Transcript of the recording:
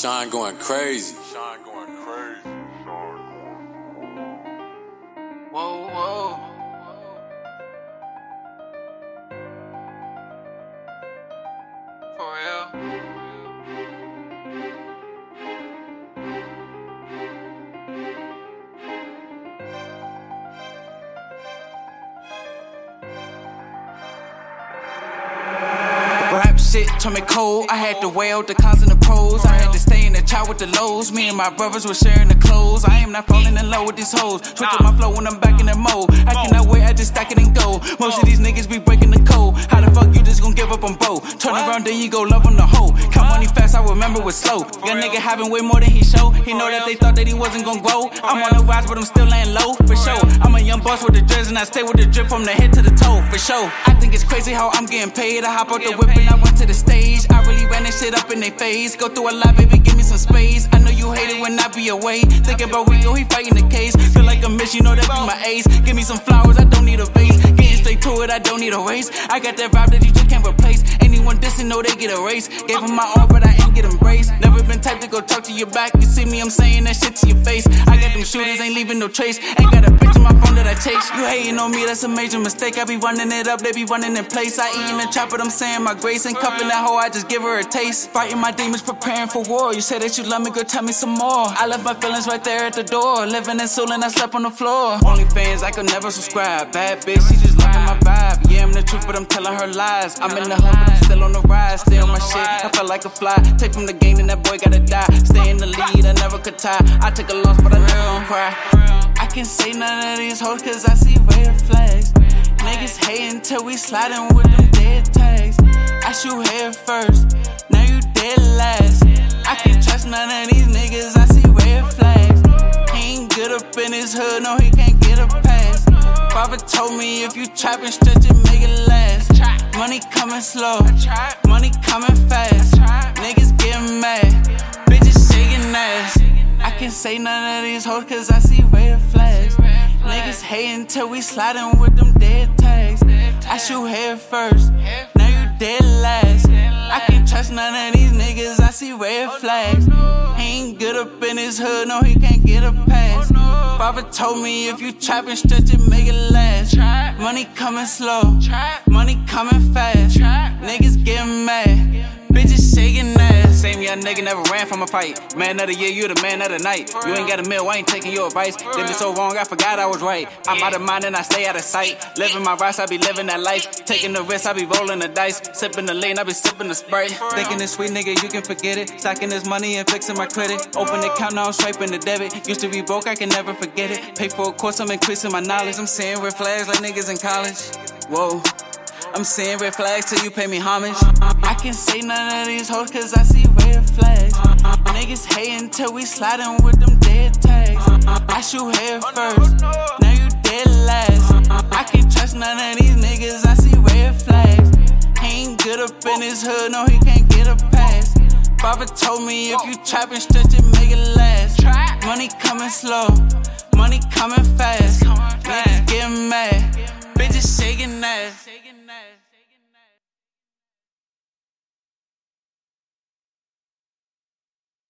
Sean going crazy. Sean going crazy. Whoa, whoa. Shit turned me cold. I had to weigh out the cons and the pros. I had to stay in the chart with the lows. Me and my brothers were sharing the clothes. I am not falling in love with these hoes. Switch up my flow when I'm back in the mode. I cannot wait, I just stack it and go. Most of these niggas be breaking the code. How the fuck you just gon' give up on both? Turn around, then you go love on the hoe. Count money fast, I remember was slow. Young nigga having way more than he show. He know that they thought that he wasn't gon' grow. I'm on the rise, but I'm still laying low, for sure. I'm a young boss with the dress, and I stay with the drip from the head to the toe, for sure. I think it's crazy how I'm getting paid. I hop out the whip and I went to the stage. I really ran that shit up in their face. Go through a lot, baby, give me some space. I know you hate it when I be away. Thinking about Rico, he fighting the case. Feel like a miss, you know that be my ace. Give me some flowers, I don't need a vase. Getting straight to it, I don't need a race. I got that vibe that you just can't replace. Anyone dissing, know they get erased. Gave him my all, but I ain't get embraced. Never been type to go talk to your back. You see me, I'm saying that shit to your face. Them shooters, ain't leaving no trace. Ain't got a bitch on my phone that I chase. You hating on me, that's a major mistake. I be running it up, they be running in place. I eat in the but I'm saying my grace. Ain't cupping that hoe, I just give her a taste. Fighting my demons, preparing for war. You said that you love me, girl, tell me some more. I left my feelings right there at the door. Living in Seoul and I slept on the floor. Only fans, I could never subscribe. Bad bitch, she just loving my vibe. Yeah, I'm the truth, but I'm telling her lies. I'm in the hood, but I'm still on the rise. Stay on my shit, I felt like a fly. Take from the game, and that boy gotta die. Tie. I took a loss, but I gon' cry. I can't say none of these hoes, cause I see red flags. Niggas hating till we sliding with them dead tags. I shoot head first, now you dead last. I can't trust none of these niggas, I see red flags. He ain't good up in his hood, no, he can't get a pass. Papa told me if you trap and stretch it, make it last. Money coming slow, money coming fast. Niggas say none of these hoes cause I see red flags. Niggas hating till we sliding with them dead tags. I shoot head first, now you dead last. I can't trust none of these niggas, I see red flags. He ain't good up in his hood, no, he can't get a pass. Papa told me if you trap and stretch it, make it last. Money coming slow, money coming fast. Niggas getting mad, young nigga never ran from a fight. Man of the year, you the man of the night. You ain't got a meal, I ain't taking your advice. Did me so wrong, I forgot I was right. I'm out of mind and I stay out of sight. Living my rights, I be living that life. Taking the risk, I be rolling the dice. Sipping the lean, I be sipping the Sprite. Thinking this sweet nigga, you can forget it. Stacking this money and fixing my credit. Open the account, now I'm swiping the debit. Used to be broke, I can never forget it. Pay for a course, I'm increasing my knowledge. I'm seeing red flags like niggas in college. Whoa. I'm seeing red flags till you pay me homage. I can't say none of these hoes cause I see red flags. Niggas hate until we sliding with them dead tags. I shoot head first, now you dead last. I can't trust none of these niggas, I see red flags. He ain't good up in his hood, no, he can't get a pass. Papa told me if you trap and stretch it, make it last. Money coming slow, money coming fast. Niggas getting mad, bitches shaking ass.